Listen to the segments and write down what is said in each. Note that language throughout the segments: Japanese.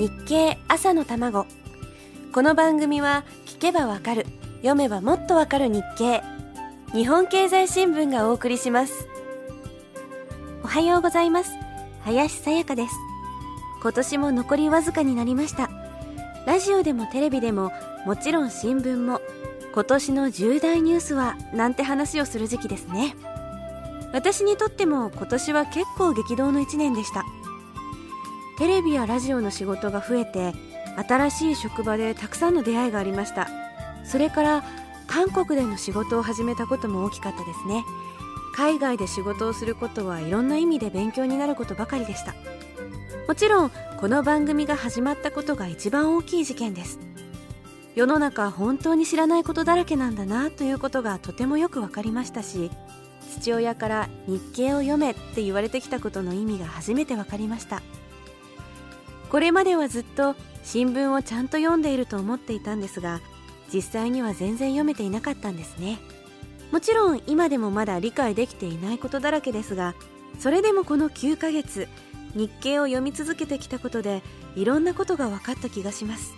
日経朝の卵。この番組は聞けばわかる読めばもっとわかる日経。日本経済新聞がお送りします。おはようございます。林さやかです。今年も残りわずかになりました。ラジオでもテレビでももちろん新聞も今年の重大ニュースはなんて話をする時期ですね。私にとっても今年は結構激動の1年でした。テレビやラジオの仕事が増えて新しい職場でたくさんの出会いがありました。それから韓国での仕事を始めたことも大きかったですね。海外で仕事をすることはいろんな意味で勉強になることばかりでした。もちろんこの番組が始まったことが一番大きい事件です。世の中本当に知らないことだらけなんだなということがとてもよく分かりましたし父親から日経を読めって言われてきたことの意味が初めて分かりました。これまではずっと新聞をちゃんと読んでいると思っていたんですが実際には全然読めていなかったんですね。もちろん今でもまだ理解できていないことだらけですがそれでもこの9ヶ月日経を読み続けてきたことでいろんなことが分かった気がします。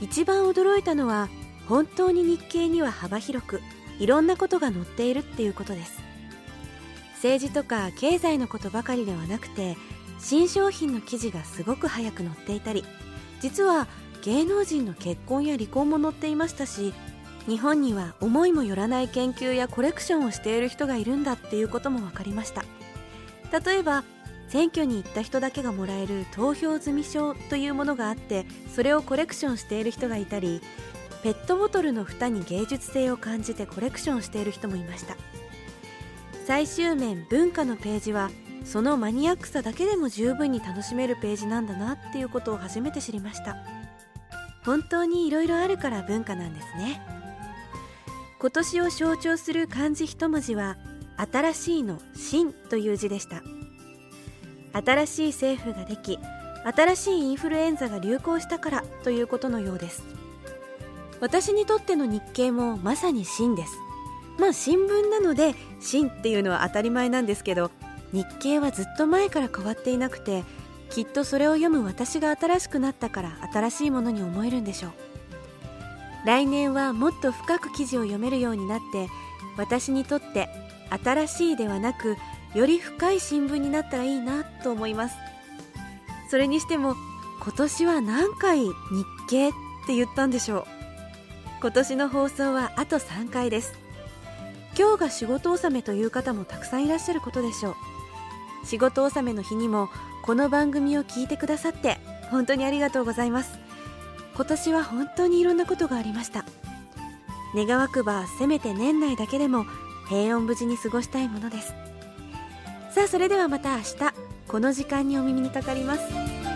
一番驚いたのは本当に日経には幅広くいろんなことが載っているっていうことです。政治とか経済のことばかりではなくて新商品の記事がすごく早く載っていたり実は芸能人の結婚や離婚も載っていましたし日本には思いもよらない研究やコレクションをしている人がいるんだっていうことも分かりました。例えば選挙に行った人だけがもらえる投票済証というものがあってそれをコレクションしている人がいたりペットボトルの蓋に芸術性を感じてコレクションしている人もいました。最終面文化のページはそのマニアックさだけでも十分に楽しめるページなんだなっていうことを初めて知りました。本当にいろいろあるから文化なんですね。今年を象徴する漢字一文字は新しいの新という字でした。新しい政府ができ新しいインフルエンザが流行したからということのようです。私にとっての日経もまさに新です。まあ新聞なので新っていうのは当たり前なんですけど日経はずっと前から変わっていなくてきっとそれを読む私が新しくなったから新しいものに思えるんでしょう。来年はもっと深く記事を読めるようになって私にとって新しいではなくより深い新聞になったらいいなと思います。それにしても今年は何回日経って言ったんでしょう。今年の放送はあと3回です。今日が仕事納めという方もたくさんいらっしゃることでしょう。仕事納めの日にもこの番組を聞いてくださって本当にありがとうございます。今年は本当にいろんなことがありました。願わくばせめて年内だけでも平穏無事に過ごしたいものです。さあそれではまた明日この時間にお耳にかかります。